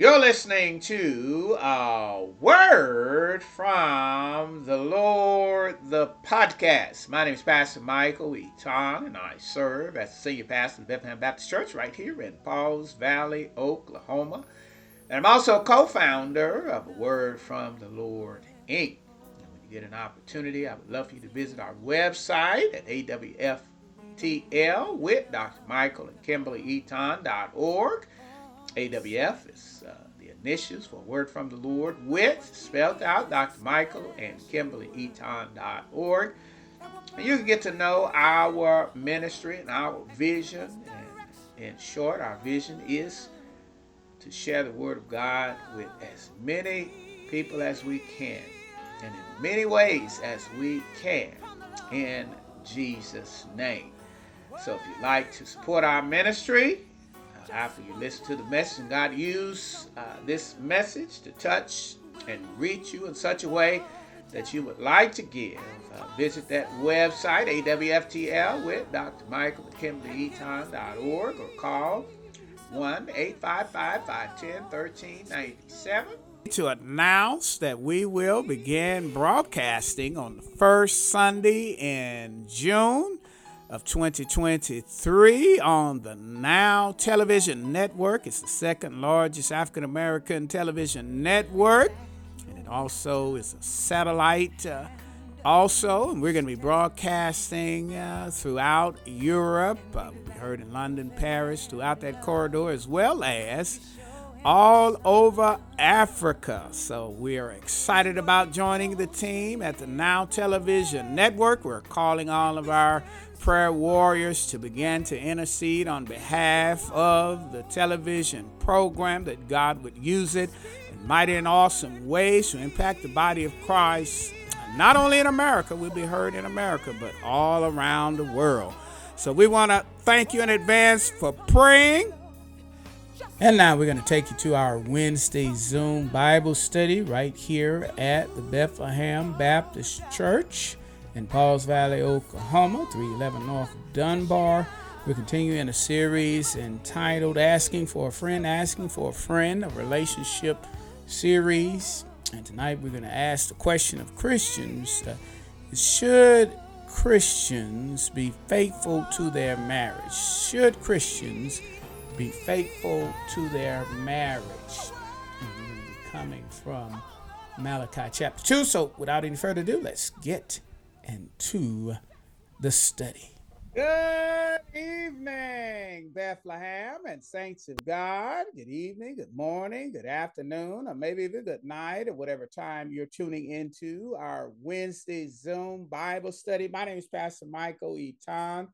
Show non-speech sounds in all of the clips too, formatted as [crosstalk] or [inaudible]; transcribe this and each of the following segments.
You're listening to a word from the Lord, the podcast. My name is Pastor Michael Eaton, and I serve as the senior pastor of Bethlehem Baptist Church right here in Pauls Valley, Oklahoma. And I'm also co founder of A Word from the Lord, Inc. And when you get an opportunity, I would love for you to visit our website at AWFTL with Dr. Michael and Kimberly Eaton.org. AWF is uh, the initials for Word from the Lord with, spelled out, Dr. Michael and Kimberly Eaton.org. And you can get to know our ministry and our vision. And in short, our vision is to share the Word of God with as many people as we can and in many ways as we can in Jesus' name. So if you'd like to support our ministry, after you listen to the message, God use uh, this message to touch and reach you in such a way that you would like to give, uh, visit that website, AWFTL, with Dr. Michael and Kimberly or call 1 855 510 1397 to announce that we will begin broadcasting on the first Sunday in June of 2023 on the Now Television Network. It's the second largest African American television network, and it also is a satellite. Uh, also, and we're going to be broadcasting uh, throughout Europe. Uh, we heard in London, Paris, throughout that corridor, as well as all over Africa. So we are excited about joining the team at the Now Television Network. We're calling all of our prayer warriors to begin to intercede on behalf of the television program that God would use it in mighty and awesome ways to impact the body of Christ, not only in America, we'll be heard in America, but all around the world. So we want to thank you in advance for praying. And now we're going to take you to our Wednesday Zoom Bible study right here at the Bethlehem Baptist Church in Pauls Valley, Oklahoma, 311 North Dunbar. We're continuing a series entitled Asking for a Friend, Asking for a Friend, a relationship series. And tonight we're going to ask the question of Christians uh, Should Christians be faithful to their marriage? Should Christians be faithful to their marriage? Coming from Malachi chapter 2. So without any further ado, let's get into the study. Good evening, Bethlehem and saints of God. Good evening, good morning, good afternoon, or maybe even good night, or whatever time you're tuning into our Wednesday Zoom Bible study. My name is Pastor Michael Eaton.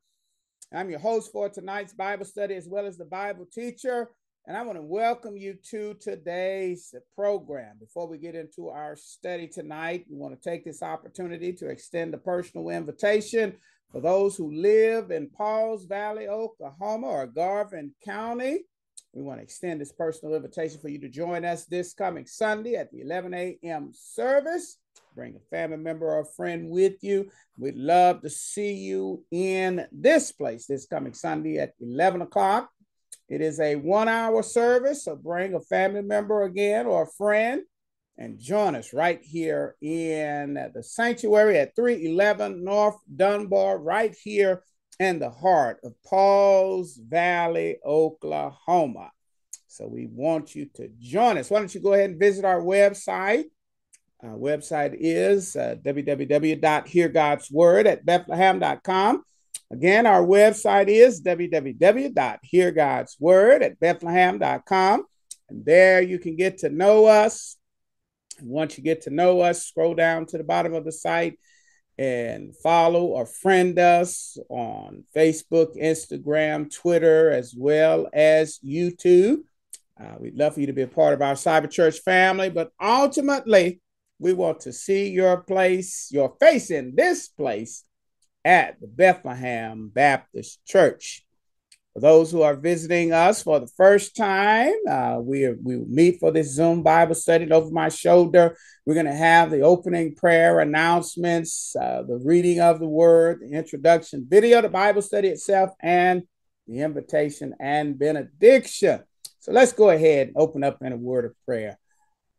I'm your host for tonight's Bible study as well as the Bible teacher. And I want to welcome you to today's program. Before we get into our study tonight, we want to take this opportunity to extend a personal invitation for those who live in Pauls Valley, Oklahoma, or Garvin County. We want to extend this personal invitation for you to join us this coming Sunday at the 11 a.m. service. Bring a family member or a friend with you. We'd love to see you in this place this coming Sunday at 11 o'clock. It is a one hour service, so bring a family member again or a friend and join us right here in the sanctuary at 311 North Dunbar, right here in the heart of Pauls Valley, Oklahoma. So we want you to join us. Why don't you go ahead and visit our website? Our website is uh, www.heargodsword at bethlehem.com. Again, our website is www.heargodsword at bethlehem.com. And there you can get to know us. And once you get to know us, scroll down to the bottom of the site and follow or friend us on Facebook, Instagram, Twitter, as well as YouTube. Uh, we'd love for you to be a part of our Cyber Church family, but ultimately, we want to see your place, your face in this place at the Bethlehem Baptist Church. For those who are visiting us for the first time, uh, we, we meet for this Zoom Bible study. over my shoulder, we're going to have the opening prayer announcements, uh, the reading of the word, the introduction video, the Bible study itself, and the invitation and benediction. So let's go ahead and open up in a word of prayer.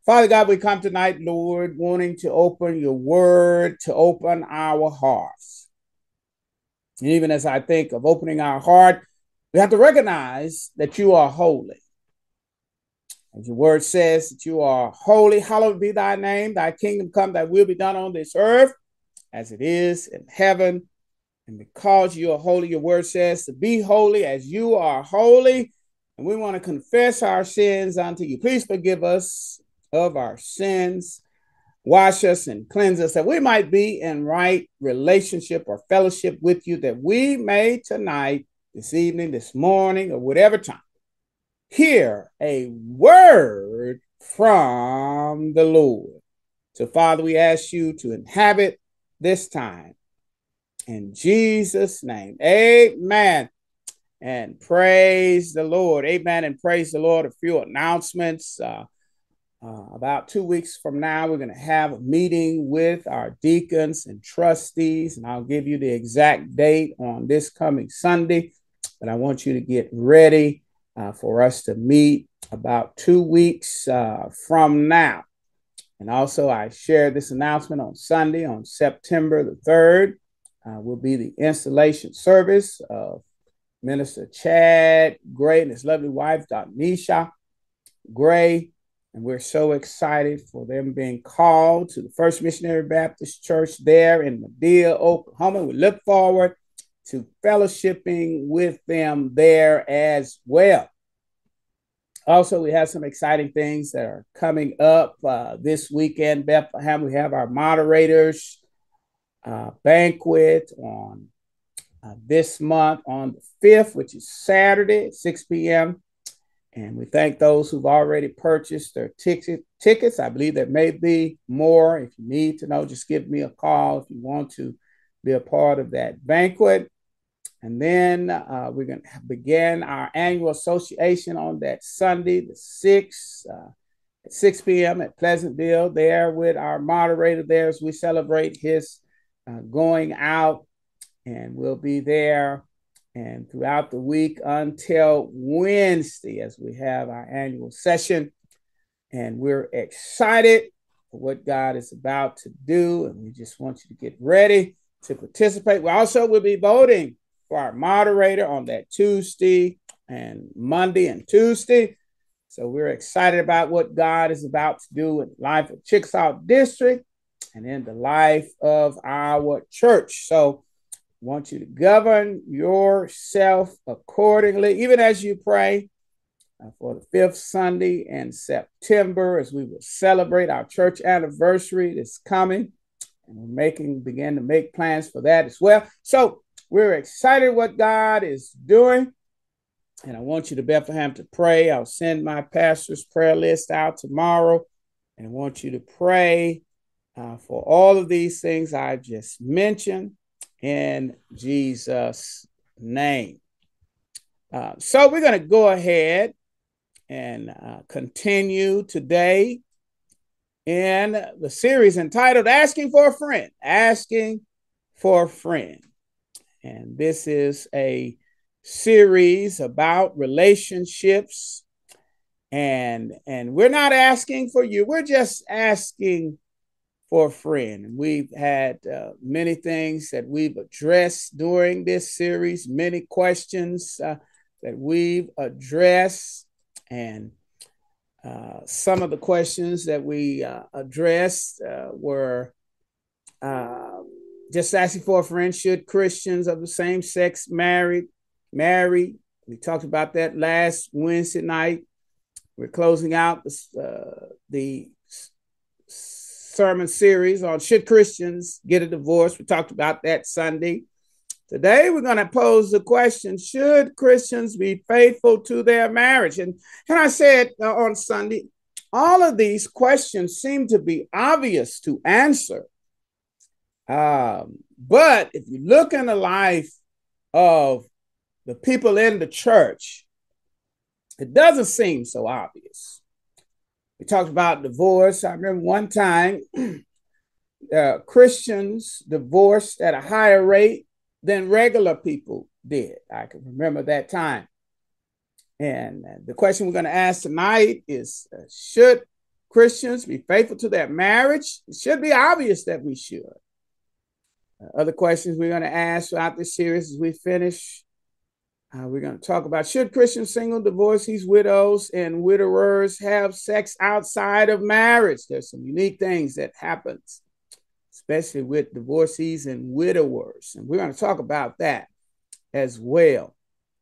Father God, we come tonight, Lord, wanting to open your word, to open our hearts. And even as I think of opening our heart, we have to recognize that you are holy. As your word says that you are holy, hallowed be thy name, thy kingdom come, thy will be done on this earth as it is in heaven. And because you are holy, your word says to be holy as you are holy. And we want to confess our sins unto you. Please forgive us of our sins. Wash us and cleanse us that we might be in right relationship or fellowship with you, that we may tonight, this evening, this morning, or whatever time, hear a word from the Lord. So, Father, we ask you to inhabit this time in Jesus' name. Amen. And praise the Lord. Amen. And praise the Lord. A few announcements. Uh, uh, about two weeks from now, we're going to have a meeting with our deacons and trustees, and I'll give you the exact date on this coming Sunday. But I want you to get ready uh, for us to meet about two weeks uh, from now. And also, I shared this announcement on Sunday, on September the 3rd uh, will be the installation service of Minister Chad Gray and his lovely wife, Dr. Nisha Gray. And we're so excited for them being called to the First Missionary Baptist Church there in Madill, Oklahoma. We look forward to fellowshipping with them there as well. Also, we have some exciting things that are coming up uh, this weekend. Bethlehem, we have our moderators uh, banquet on uh, this month on the 5th, which is Saturday 6 p.m. And we thank those who've already purchased their ticket, tickets. I believe there may be more. If you need to know, just give me a call if you want to be a part of that banquet. And then uh, we're going to begin our annual association on that Sunday, the 6th, uh, at 6 p.m. at Pleasantville, there with our moderator there as we celebrate his uh, going out, and we'll be there and throughout the week until Wednesday as we have our annual session. And we're excited for what God is about to do, and we just want you to get ready to participate. We also will be voting for our moderator on that Tuesday and Monday and Tuesday. So we're excited about what God is about to do in the life of Chickasaw District and in the life of our church. So want you to govern yourself accordingly, even as you pray uh, for the fifth Sunday in September, as we will celebrate our church anniversary that's coming. And we're making begin to make plans for that as well. So we're excited what God is doing. And I want you to Bethlehem to pray. I'll send my pastor's prayer list out tomorrow. And I want you to pray uh, for all of these things I just mentioned in Jesus' name. Uh, so we're going to go ahead and uh, continue today in the series entitled Asking for a Friend. Asking for a Friend. And this is a series about relationships. And, and we're not asking for you, we're just asking for a friend. We've had uh, many things that we've addressed during this series, many questions uh, that we've addressed. And uh, some of the questions that we uh, addressed uh, were uh, just asking for a friend should Christians of the same sex marry? Marry? We talked about that last Wednesday night. We're closing out the, the sermon series on should Christians get a divorce. We talked about that Sunday. Today, we're going to pose the question Should Christians be faithful to their marriage? And, and I said uh, on Sunday, all of these questions seem to be obvious to answer. Um, but if you look in the life of the people in the church, it doesn't seem so obvious. We talked about divorce. I remember one time [clears throat] uh, Christians divorced at a higher rate than regular people did. I can remember that time. And the question we're going to ask tonight is uh, Should Christians be faithful to their marriage? It should be obvious that we should. Uh, other questions we're going to ask throughout this series as we finish. Uh, we're going to talk about should Christian single divorcees, widows, and widowers have sex outside of marriage? There's some unique things that happens, especially with divorcees and widowers, and we're going to talk about that as well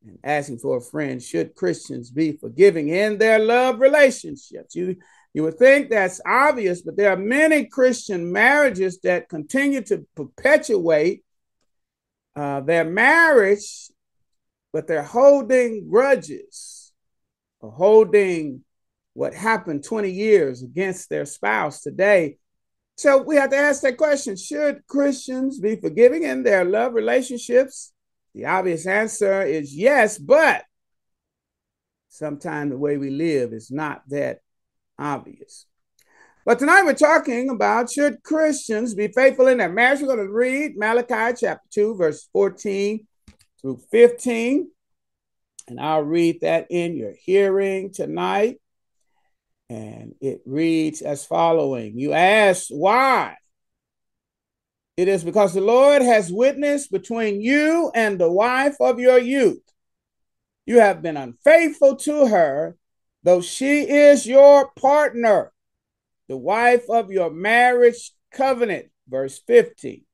and asking for a friend should Christians be forgiving in their love relationships. You you would think that's obvious, but there are many Christian marriages that continue to perpetuate uh, their marriage, but they're holding grudges or holding what happened 20 years against their spouse today. So we have to ask that question Should Christians be forgiving in their love relationships? The obvious answer is yes, but sometimes the way we live is not that obvious. But tonight we're talking about should Christians be faithful in their marriage? We're going to read Malachi chapter 2, verse 14 through 15. And I'll read that in your hearing tonight. And it reads as following You ask, why? It is because the Lord has witnessed between you and the wife of your youth. You have been unfaithful to her, though she is your partner, the wife of your marriage covenant. Verse 50.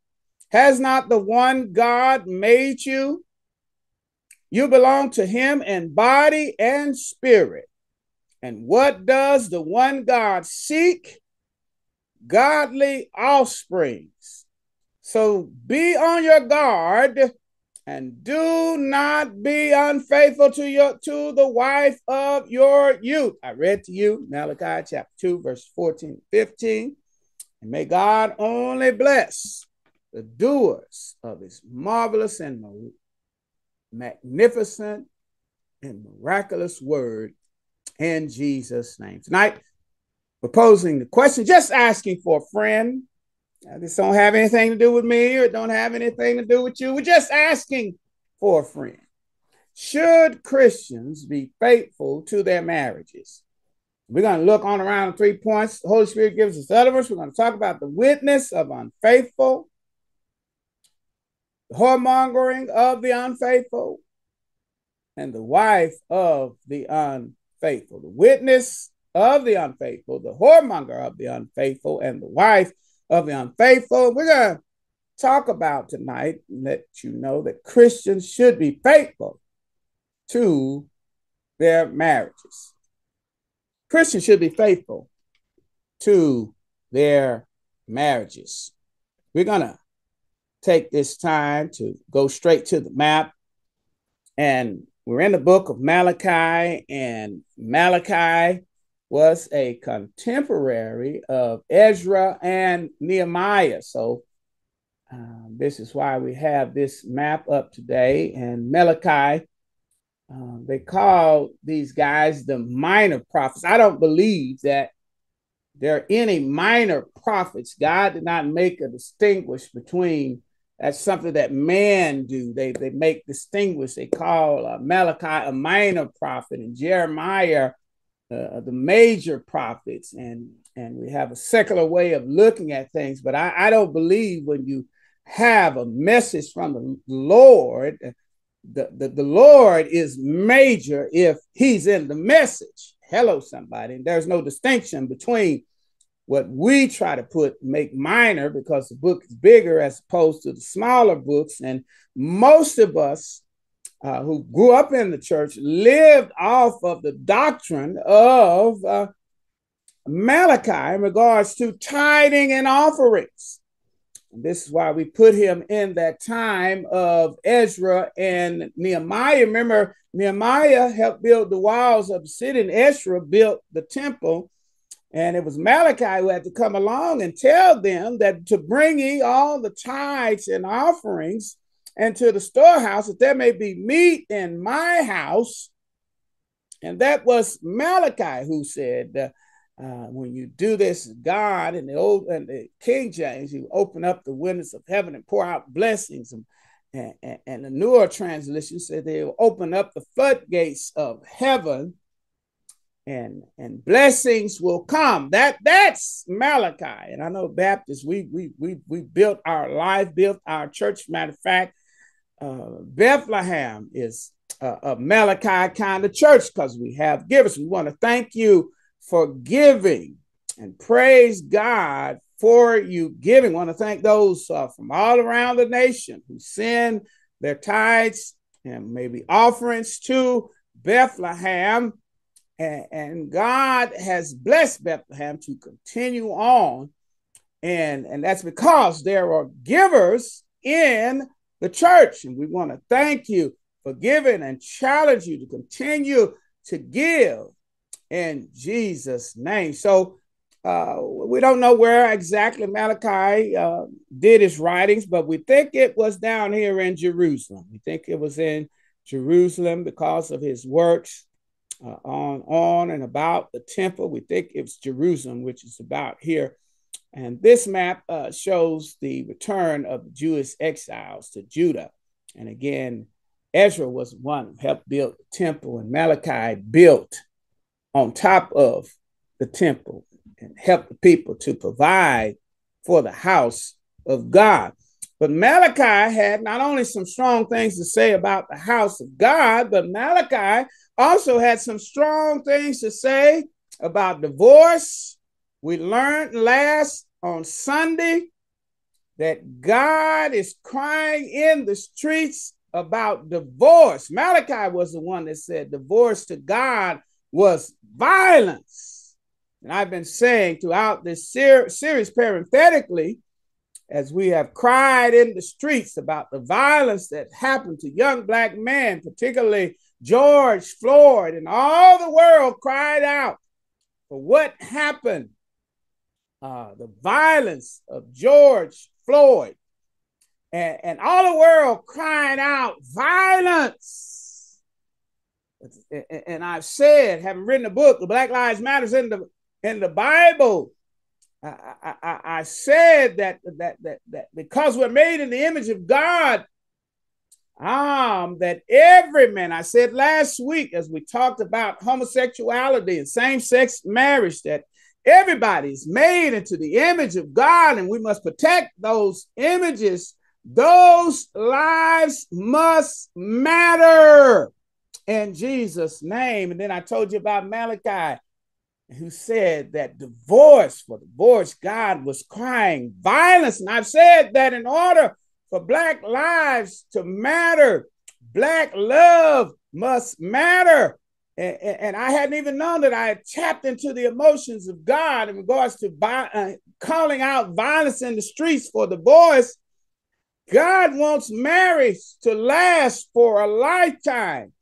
Has not the one God made you? You belong to him in body and spirit. And what does the one God seek? Godly offsprings so be on your guard and do not be unfaithful to your to the wife of your youth. I read to you Malachi chapter 2, verse 14, 15. And may God only bless the doers of his marvelous and magnificent and miraculous word in Jesus' name. Tonight, proposing the question, just asking for a friend this don't have anything to do with me or don't have anything to do with you. We're just asking for a friend. Should Christians be faithful to their marriages? We're going to look on around three points. The Holy Spirit gives us utterance. We're going to talk about the witness of unfaithful, whoremongering of the unfaithful, and the wife of the unfaithful. The witness of the unfaithful, the whoremonger of the unfaithful, and the wife of the unfaithful. We're going to talk about tonight, and let you know that Christians should be faithful to their marriages. Christians should be faithful to their marriages. We're going to take this time to go straight to the map. And we're in the book of Malachi, and Malachi was a contemporary of Ezra and Nehemiah. So um, this is why we have this map up today. And Malachi, uh, they call these guys the minor prophets. I don't believe that there are any minor prophets. God did not make a distinguish between that's something that man do. They they make distinguish. They call uh, Malachi a minor prophet and Jeremiah uh, the major prophets and and we have a secular way of looking at things but I, I don't believe when you have a message from the lord the, the, the lord is major if he's in the message hello somebody there's no distinction between what we try to put make minor because the book is bigger as opposed to the smaller books and most of us uh, who grew up in the church lived off of the doctrine of uh, Malachi in regards to tithing and offerings. This is why we put him in that time of Ezra and Nehemiah. Remember, Nehemiah helped build the walls of the city, and Ezra built the temple. And it was Malachi who had to come along and tell them that to bring ye all the tithes and offerings into the storehouse that there may be meat in my house. And that was Malachi who said, uh, uh, when you do this, God in the old and the King James, you open up the windows of heaven and pour out blessings. And, And, and, the newer translation said they will open up the floodgates of heaven and and blessings will come. That that's Malachi. And I know Baptists, we we we we built our life, built our church. Matter of fact, uh, Bethlehem is a, a Malachi kind of church because we have givers. We want to thank you for giving and praise God for you giving. Want to thank those uh, from all around the nation who send their tithes and maybe offerings to Bethlehem and, and God has blessed Bethlehem to continue on. And, and that's because there are givers in the church. And we want to thank you for giving and challenge you to continue to give in Jesus' name. So uh, we don't know where exactly Malachi uh, did his writings, but we think it was down here in Jerusalem. We think it was in Jerusalem because of his works uh, on on and about the temple. We think it's Jerusalem, which is about here. And this map uh, shows the return of the Jewish exiles to Judah. And again, Ezra was one who helped build the temple, and Malachi built on top of the temple and helped the people to provide for the house of God. But Malachi had not only some strong things to say about the house of God, but Malachi also had some strong things to say about divorce. We learned last on Sunday that God is crying in the streets about divorce. Malachi was the one that said divorce to God was violence. And I've been saying throughout this ser- series, parenthetically, as we have cried in the streets about the violence that happened to young black men, particularly George Floyd, and all the world cried out for what happened, uh, the violence of George Floyd. And, and all the world crying out violence. And I've said, having written a book, The Black Lives Matters in the in the Bible, I, I, I said that, that that that because we're made in the image of God, um, that every man, I said last week as we talked about homosexuality and same sex marriage, that everybody's made into the image of God and we must protect those images. Those lives must matter in Jesus' name. And then I told you about Malachi, who said that divorce, for divorce, God was crying violence. And I've said that in order for Black lives to matter. Black love must matter. And, and, I hadn't even known that I had tapped into the emotions of God in regards to uh, calling out violence in the streets for the voice. God wants marriage to last for a lifetime.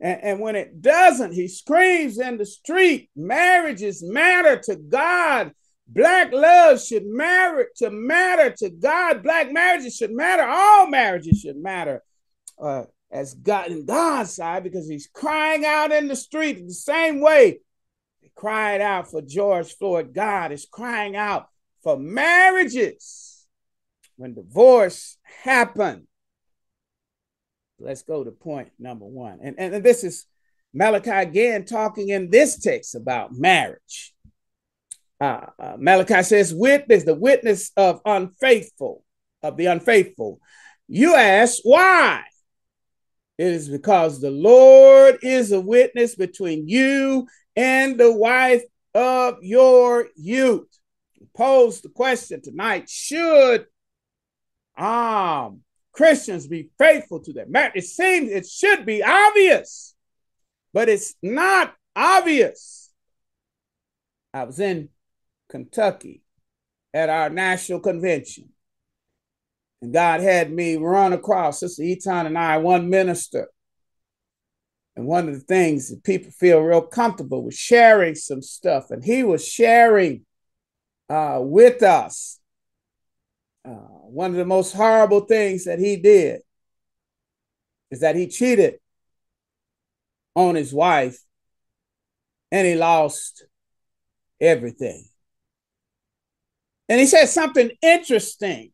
And, and when it doesn't, he screams in the street marriages matter to God Black love should matter to matter to God. Black marriages should matter. All marriages should matter uh, as God in God's side because He's crying out in the street the same way He cried out for George Floyd. God is crying out for marriages when divorce happened. Let's go to point number one, and and this is Malachi again talking in this text about marriage uh, uh, Malachi says, witness, the witness of unfaithful, of the unfaithful. You ask, why? It is because the Lord is a witness between you and the wife of your youth. Pose the question tonight should um, Christians be faithful to their marriage? It seems it should be obvious, but it's not obvious. I was in Kentucky at our national convention. And God had me run across, Sister Eaton and I, one minister. And one of the things that people feel real comfortable with sharing some stuff. And he was sharing uh, with us uh, one of the most horrible things that he did is that he cheated on his wife and he lost everything. And he said something interesting.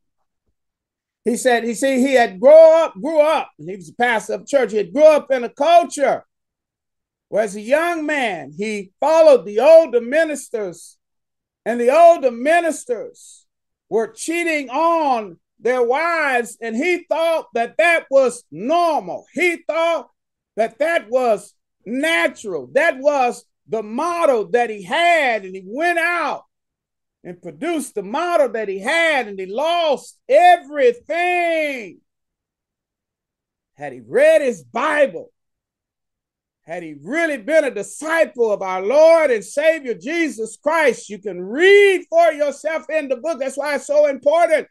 He said, he see, he had grow up, grew up, and he was a pastor of church. He had grew up in a culture where as a young man, he followed the older ministers, and the older ministers were cheating on their wives, and he thought that that was normal. He thought that that was natural. That was the model that he had, and he went out and produced the model that he had, and he lost everything. Had he read his Bible, had he really been a disciple of our Lord and Savior Jesus Christ, you can read for yourself in the book. That's why it's so important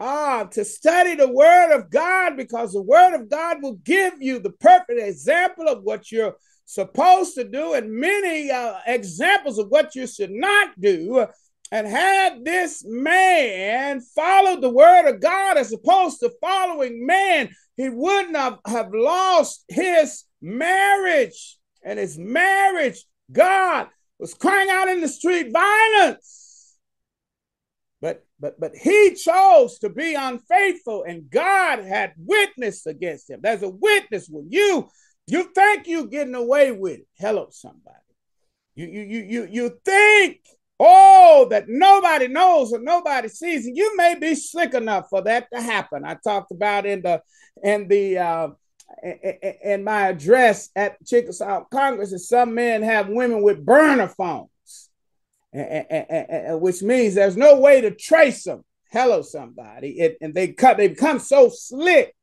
ah, to study the Word of God because the Word of God will give you the perfect example of what you're supposed to do and many uh, examples of what you should not do. And had this man followed the word of God as opposed to following man, he wouldn't have, have lost his marriage. And his marriage, God was crying out in the street violence. But but but he chose to be unfaithful, and God had witness against him. There's a witness when you you think you're getting away with it. Hello, somebody. You you you you you think oh that nobody knows or nobody sees, you may be slick enough for that to happen. I talked about in the in the uh, in my address at Chickasaw Congress that some men have women with burner phones, which means there's no way to trace them. Hello, somebody, it, and they cut. They become so slick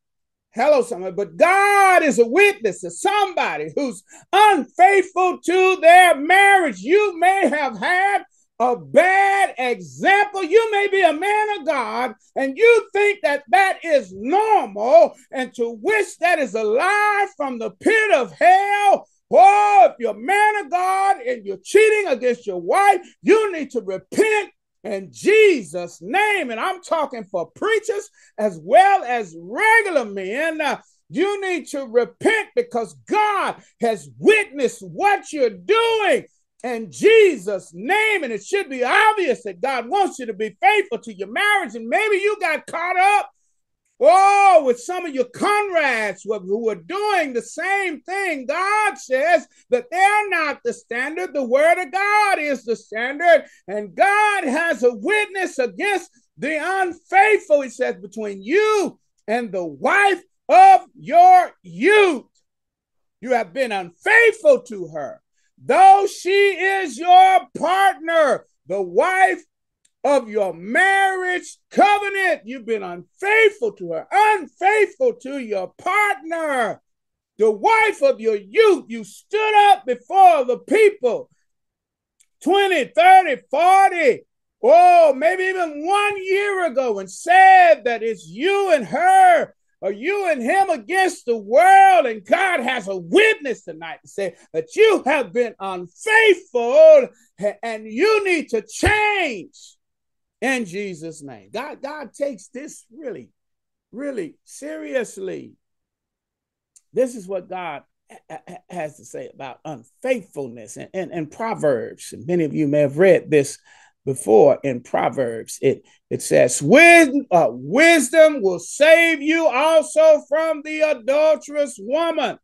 Hello, somebody. But God is a witness to somebody who's unfaithful to their marriage. You may have had a bad example. You may be a man of God and you think that that is normal and to wish that is a lie from the pit of hell. Oh, if you're a man of God and you're cheating against your wife, you need to repent in Jesus' name. And I'm talking for preachers as well as regular men. Uh, you need to repent because God has witnessed what you're doing in Jesus' name. And it should be obvious that God wants you to be faithful to your marriage. And maybe you got caught up Oh, with some of your comrades who are doing the same thing, God says that they're not the standard. The word of God is the standard. And God has a witness against the unfaithful, he says, between you and the wife of your youth. You have been unfaithful to her, though she is your partner, the wife of your marriage covenant. You've been unfaithful to her, unfaithful to your partner, the wife of your youth. You stood up before the people 20, 30, 40, oh, maybe even one year ago and said that it's you and her or you and him against the world. And God has a witness tonight to say that you have been unfaithful and you need to change in Jesus' name. God, God takes this really, really seriously. This is what God has to say about unfaithfulness and, and, and Proverbs. And many of you may have read this before in Proverbs. It, it says, wisdom, uh, wisdom will save you also from the adulterous woman,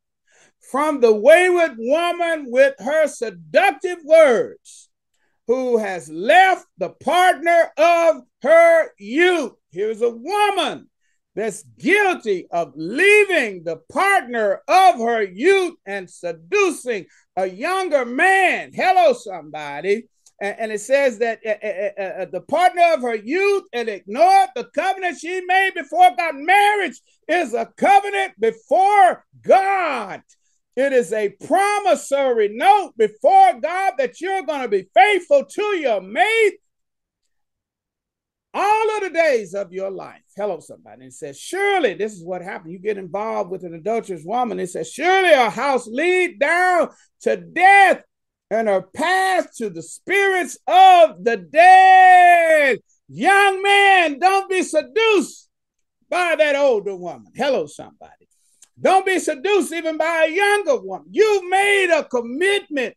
from the wayward woman with her seductive words who has left the partner of her youth. Here's a woman that's guilty of leaving the partner of her youth and seducing a younger man. Hello, somebody. And, it says that uh, uh, the partner of her youth and ignored the covenant she made before God. Marriage is a covenant before God. It is a promissory note before God that you're going to be faithful to your mate all of the days of your life. Hello, somebody. It says, Surely, this is what happened. You get involved with an adulterous woman. It says, Surely a house lead down to death and her path to the spirits of the dead. Young man, don't be seduced by that older woman. Hello, somebody. Don't be seduced even by a younger woman. You made a commitment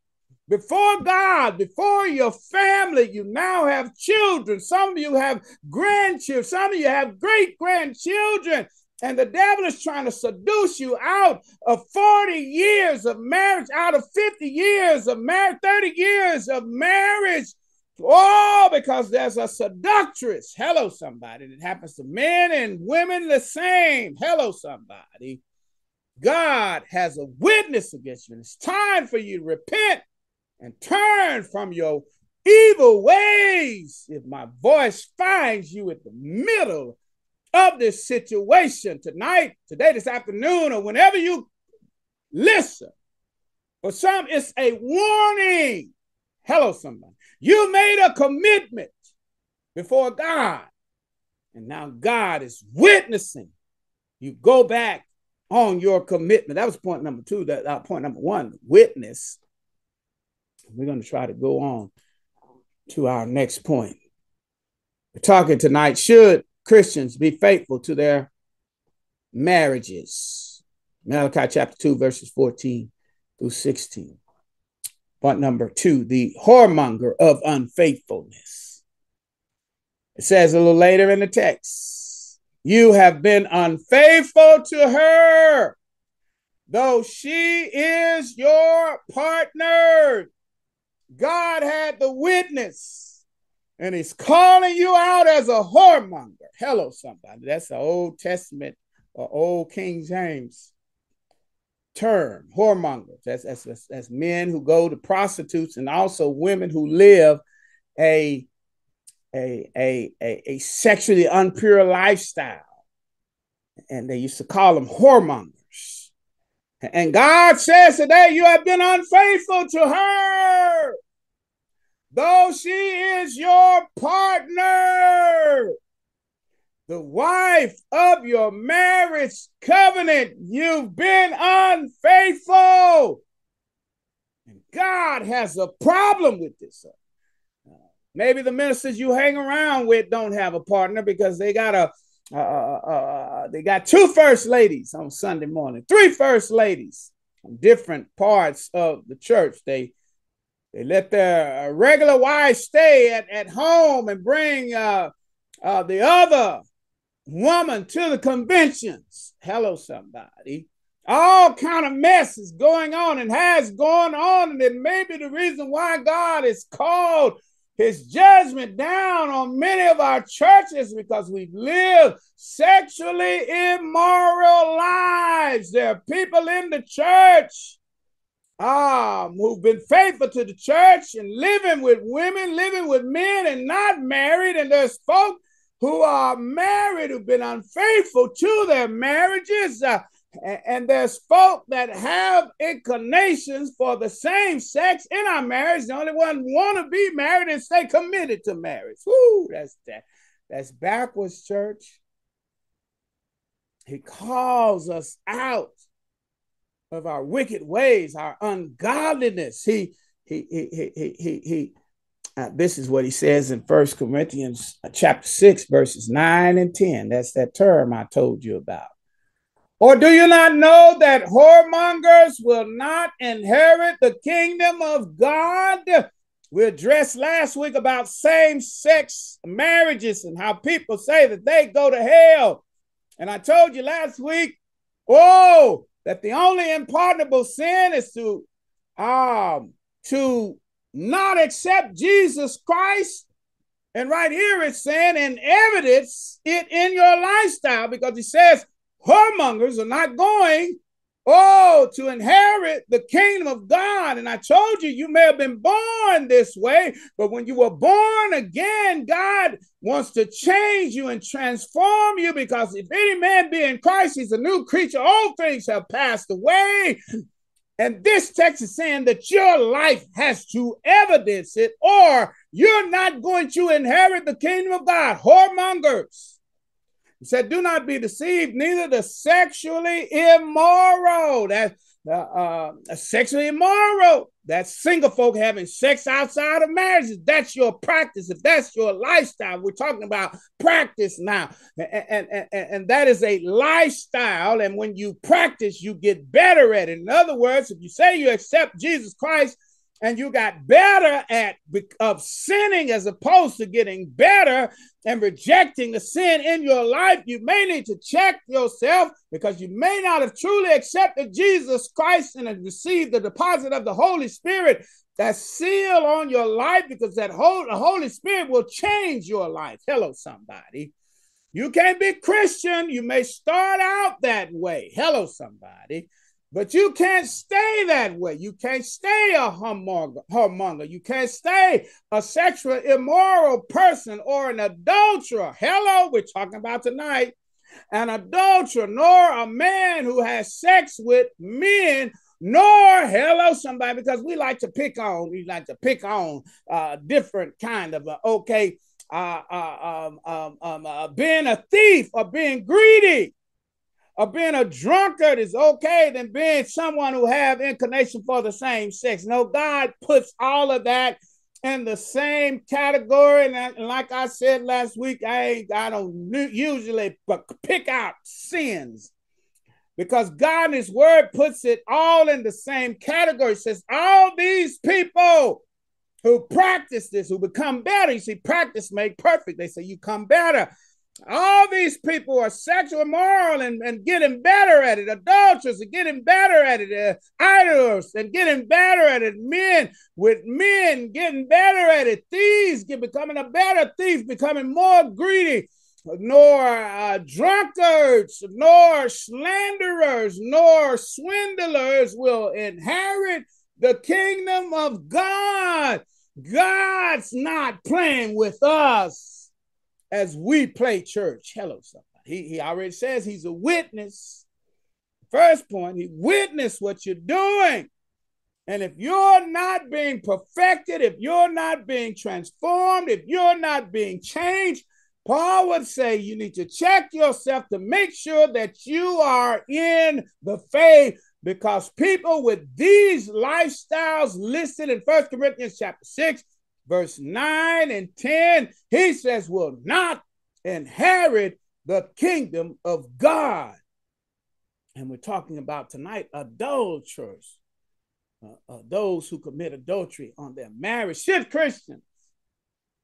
before God, before your family. You now have children. Some of you have grandchildren. Some of you have great grandchildren. And the devil is trying to seduce you out of 40 years of marriage, out of 50 years of marriage, 30 years of marriage. Oh, because there's a seductress. Hello, somebody. It happens to men and women the same. Hello, somebody. God has a witness against you. And it's time for you to repent and turn from your evil ways. If my voice finds you at the middle of this situation tonight, today, this afternoon, or whenever you listen. For some, it's a warning. Hello, somebody. You made a commitment before God, and now God is witnessing. You go back on your commitment. That was point number two. That uh, point number one, witness. We're going to try to go on to our next point. We're talking tonight. Should Christians be faithful to their marriages. Malachi chapter 2, verses 14 through 16. Point number two, the whoremonger of unfaithfulness. It says a little later in the text, you have been unfaithful to her, though she is your partner. God had the witness and he's calling you out as a whoremonger. Hello, somebody. That's the Old Testament or Old King James term, whoremongers. That's, that's, that's, that's men who go to prostitutes and also women who live a, a, a, a, a sexually unpure lifestyle. And they used to call them whoremongers. And God says today, you have been unfaithful to her though she is your partner, the wife of your marriage covenant, you've been unfaithful. And God has a problem with this. Maybe the ministers you hang around with don't have a partner because they got a uh, uh, uh, uh they got two first ladies on Sunday morning, three first ladies from different parts of the church. They they let their uh, regular wives stay at, at home and bring uh, uh, the other woman to the conventions. Hello, somebody. All kind of mess is going on and has gone on, and it may be the reason why God has called his judgment down on many of our churches because we've lived sexually immoral lives. There are people in the church um, who've been faithful to the church and living with women, living with men, and not married. And there's folk who are married who've been unfaithful to their marriages. Uh, and there's folk that have inclinations for the same sex in our marriage. The only one want to be married and stay committed to marriage. Whoo, that's that. That's backwards, church. He calls us out of our wicked ways, our ungodliness. He he he he he he. uh, this is what he says in First Corinthians uh, chapter six, verses nine and ten. That's that term I told you about. Or do you not know that whoremongers will not inherit the kingdom of God? We addressed last week about same sex marriages and how people say that they go to hell. And I told you last week, oh, that the only unpardonable sin is to um to not accept Jesus Christ. And right here it's saying and evidence it in your lifestyle because he says whoremongers are not going Oh, to inherit the kingdom of God. And I told you, you may have been born this way, but when you were born again, God wants to change you and transform you because if any man be in Christ, he's a new creature. All things have passed away. And this text is saying that your life has to evidence it, or you're not going to inherit the kingdom of God. Whoremongers he said, Do not be deceived, neither the sexually immoral. That uh, uh, sexually immoral. That's single folk having sex outside of marriage. That's your practice. If that's your lifestyle, we're talking about practice now. And, and, and, and that is a lifestyle. And when you practice, you get better at it. In other words, if you say you accept Jesus Christ and you got better at of sinning as opposed to getting better and rejecting the sin in your life, you may need to check yourself because you may not have truly accepted Jesus Christ and have received the deposit of the Holy Spirit that seal on your life because that whole, the Holy Spirit will change your life. Hello, somebody. You can't be Christian. You may start out that way. Hello, somebody. But you can't stay that way. You can't stay a whoremonger. You can't stay a sexual immoral person or an adulterer. Hello, we're talking about tonight. An adulterer, nor a man who has sex with men, nor hello somebody, because we like to pick on, we like to pick on uh, different kind of uh, okay, uh, uh, um, um, um, uh, being a thief or being greedy or being a drunkard is okay than being someone who have inclination for the same sex. No, God puts all of that in the same category. And, like I said last week, I I don't usually pick out sins because God in His Word puts it all in the same category. It says all these people who practice this, who become better. You see, practice make perfect. They say you come better. All these people are sexual immoral and, and getting better at it. Adulterers are getting better at it. Uh, idols and getting better at it. Men with men getting better at it. Thieves get becoming a better thief, becoming more greedy. Nor uh, drunkards, nor slanderers, nor swindlers will inherit the kingdom of God. God's not playing with us as we play church. Hello, somebody. He, he already says he's a witness. First point, he witnessed what you're doing. And if you're not being perfected, if you're not being transformed, if you're not being changed, Paul would say you need to check yourself to make sure that you are in the faith because people with these lifestyles listed in First Corinthians chapter 6 verse 9 and 10, he says, will not inherit the kingdom of God. And we're talking about tonight adulterers, uh, uh, those who commit adultery on their marriage. Should Christians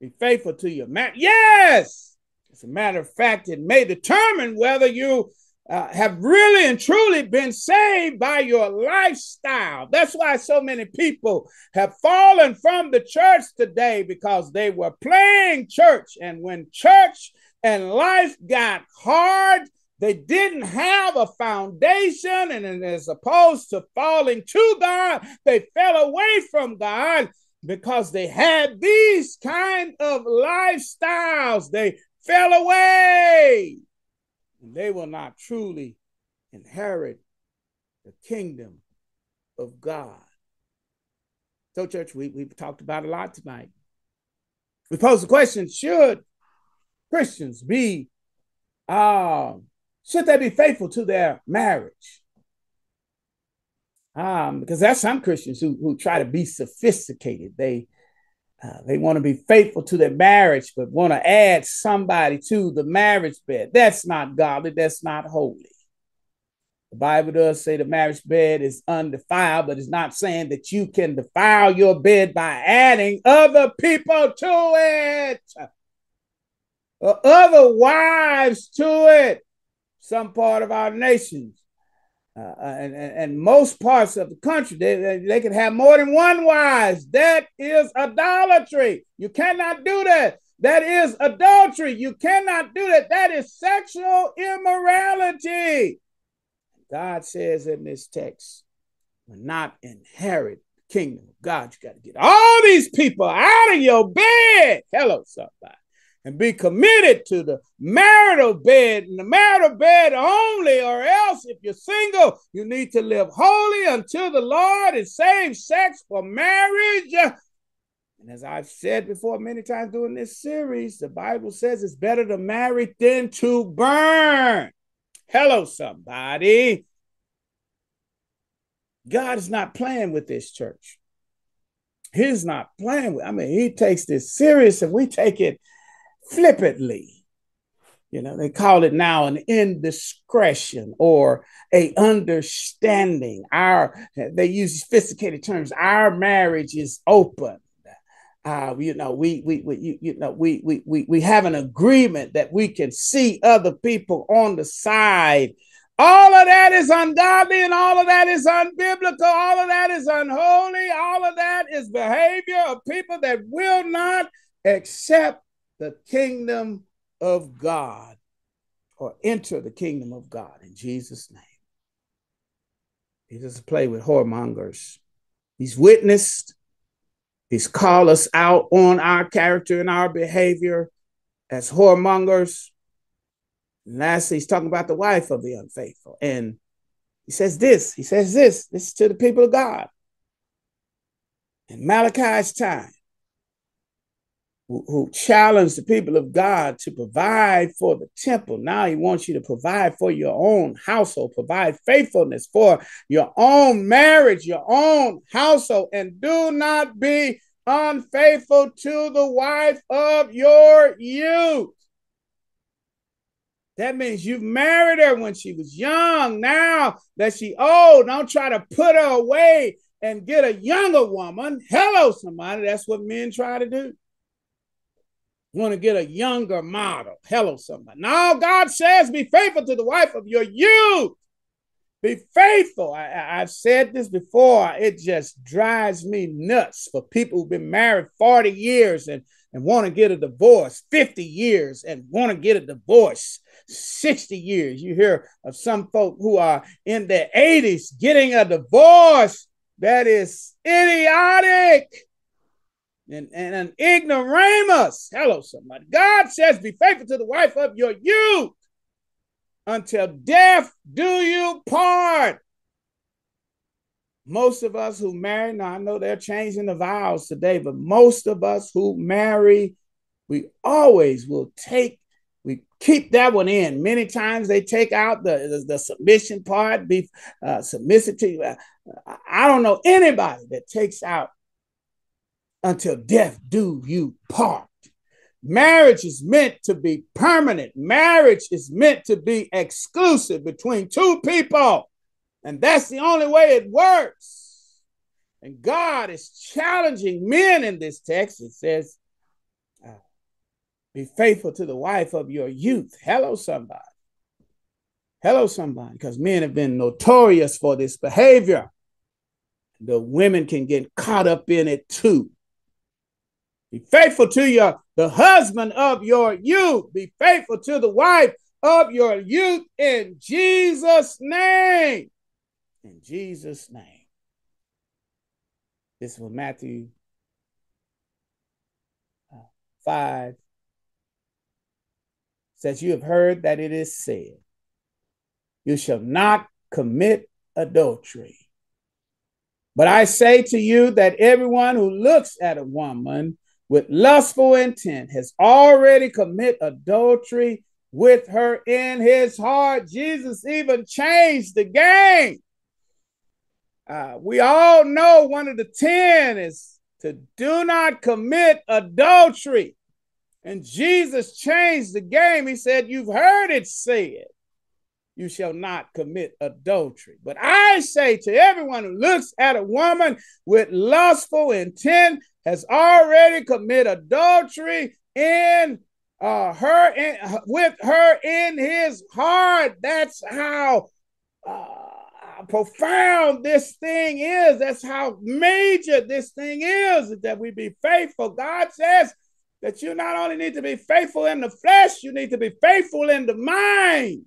be faithful to your marriage? Yes! As a matter of fact, it may determine whether you uh, have really and truly been saved by your lifestyle. That's why so many people have fallen from the church today because they were playing church. And when church and life got hard, they didn't have a foundation. And as opposed to falling to God, they fell away from God because they had these kind of lifestyles. They fell away and they will not truly inherit the kingdom of God. So, church, we, we've talked about a lot tonight. We pose the question should Christians be, um, should they be faithful to their marriage? Um, because there's some Christians who, who try to be sophisticated. They uh, they want to be faithful to their marriage, but want to add somebody to the marriage bed. That's not godly. That's not holy. The Bible does say the marriage bed is undefiled, but it's not saying that you can defile your bed by adding other people to it, or other wives to it. Some part of our nations uh, uh, and, and, most parts of the country, they, they can have more than one wives. That is idolatry. You cannot do that. That is adultery. You cannot do that. That is sexual immorality. God says in this text, will not inherit the kingdom of God. You got to get all these people out of your bed. Hello, somebody and be committed to the marital bed and the marital bed only, or else, if you're single, you need to live holy until the Lord and save sex for marriage. And as I've said before many times during this series, the Bible says it's better to marry than to burn. Hello, somebody. God is not playing with this church. He's not playing with. I mean, he takes this serious, and we take it flippantly. you know, they call it now an indiscretion or a understanding. Our they use sophisticated terms. Our marriage is open. Uh, you know, we we, we you, you know we, we we we have an agreement that we can see other people on the side. All of that is ungodly and all of that is unbiblical. All of that is unholy. All of that is behavior of people that will not accept the kingdom of God or enter the kingdom of God in Jesus' name. He doesn't play with whoremongers. He's witnessed, he's called us out on our character and our behavior as whoremongers. And lastly, he's talking about the wife of the unfaithful. And he says this, he says this, this is to the people of God. In Malachi's time, who, challenged the people of God to provide for the temple. Now he wants you to provide for your own household, provide faithfulness for your own marriage, your own household, and do not be unfaithful to the wife of your youth. That means you've married her when she was young. Now that she old, don't try to put her away and get a younger woman. Hello, somebody. That's what men try to do want to get a younger model. Hello, somebody. Now, God says, be faithful to the wife of your youth. Be faithful. I, have said this before. It just drives me nuts for people who've been married 40 years and, and want to get a divorce, 50 years and want to get a divorce, 60 years. You hear of some folk who are in their 80s getting a divorce. That is idiotic and, and an ignoramus. Hello, somebody. God says, Be faithful to the wife of your youth until death do you part. Most of us who marry, now I know they're changing the vows today, but most of us who marry, we always will take, we keep that one in. Many times they take out the, the, the submission part, be uh, submissive to you. I don't know anybody that takes out until death do you part. Marriage is meant to be permanent. Marriage is meant to be exclusive between two people. And that's the only way it works. And God is challenging men in this text. It says, uh, Be faithful to the wife of your youth. Hello, somebody. Hello, somebody. Because men have been notorious for this behavior. The women can get caught up in it too. Be faithful to your the husband of your youth. Be faithful to the wife of your youth in Jesus' name. In Jesus' name. This was Matthew uh, 5 says, You have heard that it is said, You shall not commit adultery. But I say to you that everyone who looks at a woman with lustful intent has already commit adultery with her in his heart. Jesus even changed the game. Uh, we all know one of the 10 is to do not commit adultery. And Jesus changed the game. He said, You've heard it said, you shall not commit adultery. But I say to everyone who looks at a woman with lustful intent has already committed adultery in uh, her in, with her in his heart. That's how uh, profound this thing is. That's how major this thing is. That we be faithful. God says that you not only need to be faithful in the flesh, you need to be faithful in the mind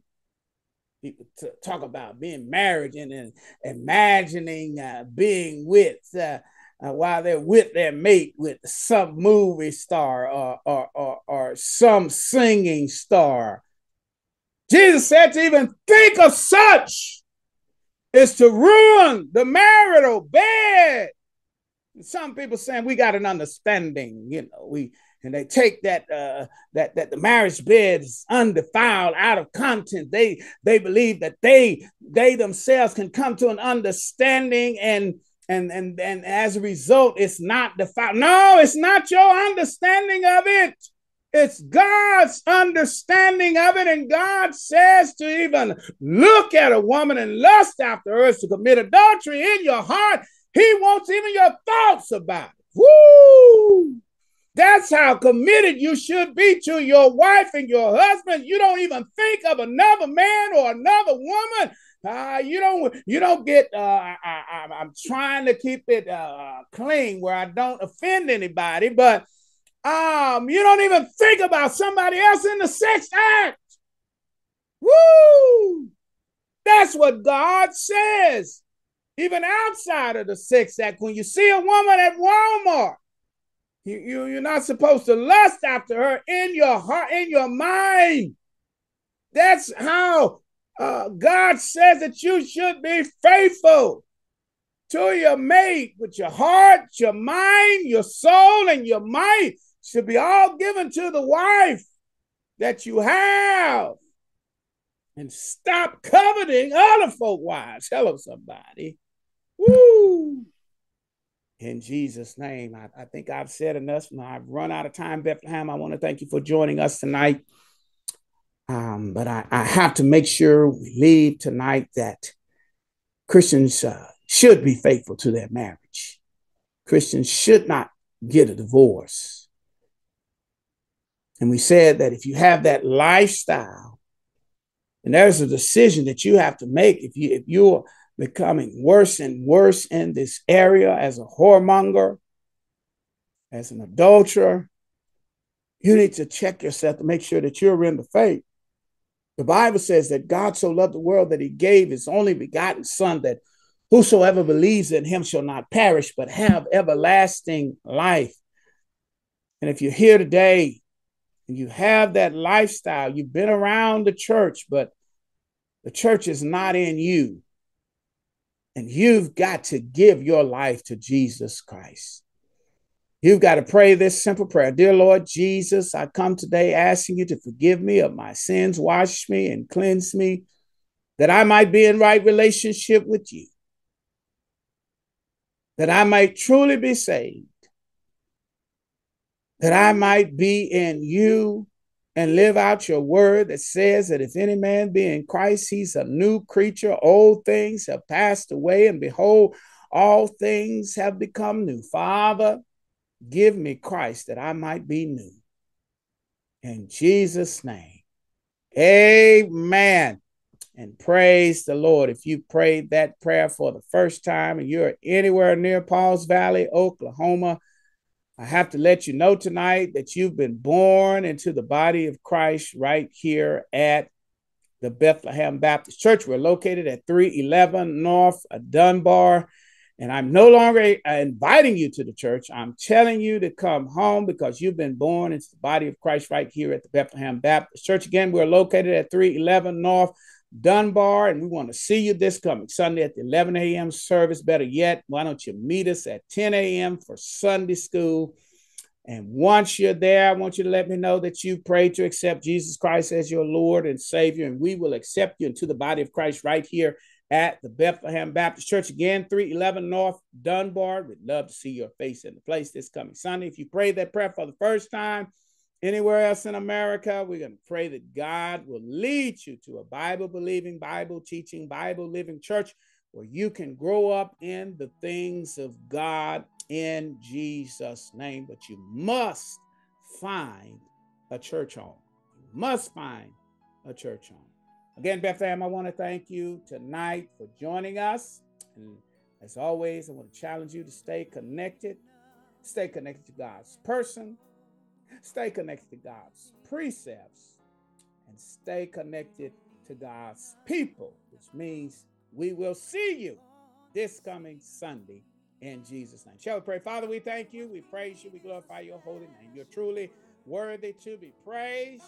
talk about being married and, and imagining uh, being with uh, uh, while they're with their mate with some movie star or, or, or, or some singing star. Jesus said to even think of such is to ruin the marital bed. some people saying we got an understanding, you know, we and they take that uh, that that the marriage bed is undefiled out of content. They they believe that they they themselves can come to an understanding and and and and as a result, it's not defiled. No, it's not your understanding of it. It's God's understanding of it. And God says to even look at a woman and lust after her to commit adultery in your heart. He wants even your thoughts about it. Woo! That's how committed you should be to your wife and your husband. You don't even think of another man or another woman. Uh, you don't you don't get uh, I, am trying to keep it uh, clean where I don't offend anybody, but um, you don't even think about somebody else in the sex act. Woo! That's what God says. Even outside of the sex act, when you see a woman at Walmart, you, you, you're not supposed to lust after her in your heart, in your mind. That's how uh, God says that you should be faithful to your mate with your heart, your mind, your soul, and your might should be all given to the wife that you have. And stop coveting other folk wives. Hello, somebody. Woo! In Jesus' name, I, I think I've said enough. I've run out of time, Bethlehem. I want to thank you for joining us tonight. Um, but I, I, have to make sure we leave tonight that Christians uh, should be faithful to their marriage. Christians should not get a divorce. And we said that if you have that lifestyle, and there's a decision that you have to make if you if you're becoming worse and worse in this area as a whoremonger, as an adulterer, you need to check yourself to make sure that you're in the faith. The Bible says that God so loved the world that he gave his only begotten Son, that whosoever believes in him shall not perish, but have everlasting life. And if you're here today and you have that lifestyle, you've been around the church, but the church is not in you, and you've got to give your life to Jesus Christ. You've got to pray this simple prayer Dear Lord Jesus, I come today asking you to forgive me of my sins, wash me, and cleanse me, that I might be in right relationship with you, that I might truly be saved, that I might be in you and live out your word that says that if any man be in Christ, he's a new creature. Old things have passed away, and behold, all things have become new. Father, give me Christ that I might be new. In Jesus' name, amen. And praise the Lord. If you prayed that prayer for the first time and you're anywhere near Pauls Valley, Oklahoma, I have to let you know tonight that you've been born into the body of Christ right here at the Bethlehem Baptist Church. We're located at 311 North Dunbar. And I'm no longer uh, inviting you to the church. I'm telling you to come home because you've been born into the body of Christ right here at the Bethlehem Baptist Church. Again, we're located at 311 North Dunbar, and we want to see you this coming Sunday at the 11 a.m. service. Better yet, why don't you meet us at 10 a.m. for Sunday school? And once you're there, I want you to let me know that you prayed to accept Jesus Christ as your Lord and Savior, and we will accept you into the body of Christ right here at the Bethlehem Baptist Church. Again, 311 North Dunbar. We'd love to see your face in the place this coming Sunday. If you prayed that prayer for the first time, anywhere else in America, we're going to pray that God will lead you to a Bible believing, Bible teaching, Bible living church where you can grow up in the things of God in Jesus' name. But you must find a church home. You must find a church home. Again, Bethlehem, I want to thank you tonight for joining us. And as always, I want to challenge you to stay connected. Stay connected to God's person, Stay connected to God's precepts and stay connected to God's people, which means we will see you this coming Sunday in Jesus' name. Shall we pray? Father, we thank you, we praise you, we glorify your holy name. You're truly worthy to be praised.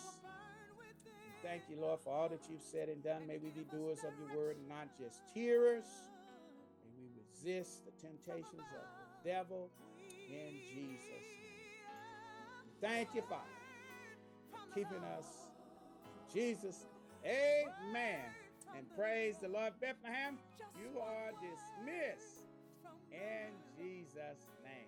Thank you, Lord, for all that you've said and done. May we be doers of your word and not just hearers. May we resist the temptations of the devil in Jesus' Thank you, Father, keeping us. Jesus, amen. And praise the Lord, Bethlehem. You are dismissed in Jesus' name.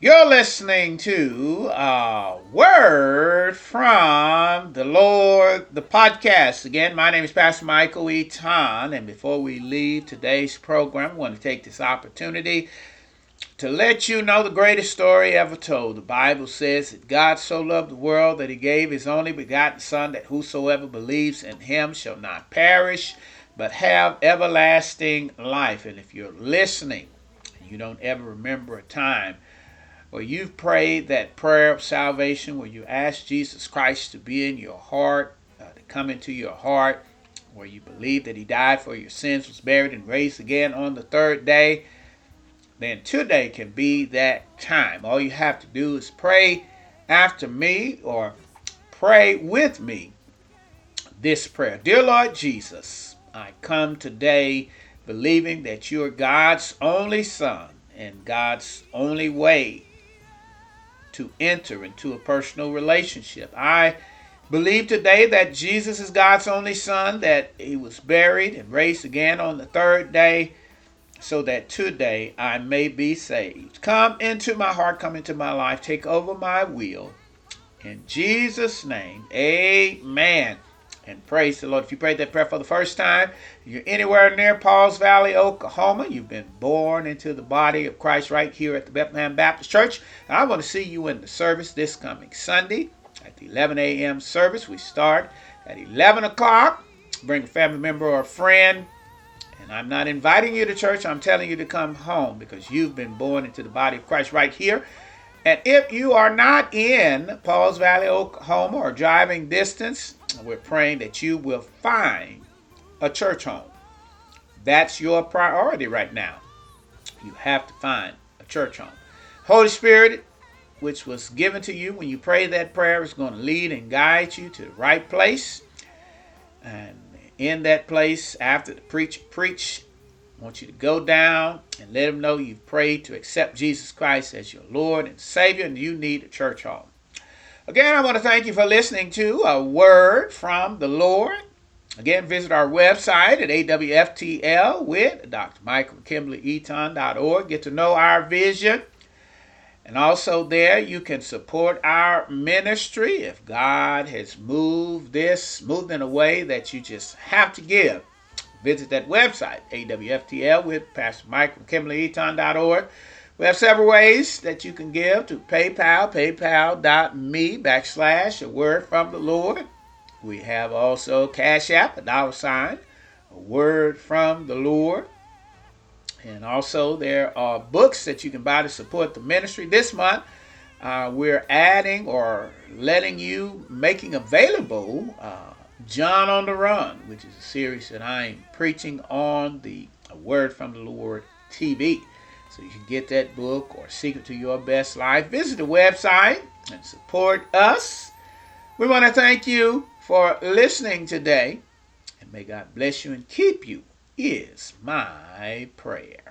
You're listening to a word from the Lord, the podcast. Again, my name is Pastor Michael Eaton, and before we leave today's program, I want to take this opportunity to let you know the greatest story ever told. The Bible says that God so loved the world that he gave his only begotten Son, that whosoever believes in him shall not perish, but have everlasting life. And if you're listening, you don't ever remember a time where you've prayed that prayer of salvation, where you asked Jesus Christ to be in your heart, uh, to come into your heart, where you believe that He died for your sins, was buried, and raised again on the third day, then today can be that time. All you have to do is pray after me or pray with me this prayer Dear Lord Jesus, I come today believing that you are God's only Son and God's only way to enter into a personal relationship. I believe today that Jesus is God's only Son, that He was buried and raised again on the third day, so that today I may be saved. Come into my heart, come into my life, take over my will. In Jesus' name, amen and praise the Lord. If you prayed that prayer for the first time, you're anywhere near Pauls Valley, Oklahoma, you've been born into the body of Christ right here at the Bethlehem Baptist Church. I want to see you in the service this coming Sunday at the 11 a.m. service. We start at 11 o'clock. Bring a family member or a friend. And I'm not inviting you to church, I'm telling you to come home because you've been born into the body of Christ right here. And if you are not in Pauls Valley, Oklahoma, or driving distance, we're praying that you will find a church home. That's your priority right now. You have to find a church home. Holy Spirit, which was given to you when you pray that prayer, is going to lead and guide you to the right place. And in that place, after the preach, preach, I want you to go down and let them know you've prayed to accept Jesus Christ as your Lord and Savior, and you need a church home. Again, I want to thank you for listening to a word from the Lord. Again, visit our website at AWFTL with Dr. Michael Kimberly Get to know our vision. And also, there you can support our ministry if God has moved this, moved in a way that you just have to give. Visit that website, AWFTL with Pastor Michael Kimberly Eaton.org. We have several ways that you can give to PayPal, paypal.me backslash a word from the Lord. We have also Cash App, a dollar sign, a word from the Lord. And also, there are books that you can buy to support the ministry. This month, uh, we're adding or letting you, making available uh, John on the Run, which is a series that I'm preaching on the Word from the Lord TV. So you can get that book or Secret to Your Best Life. Visit the website and support us. We want to thank you for listening today. And may God bless you and keep you, is my prayer.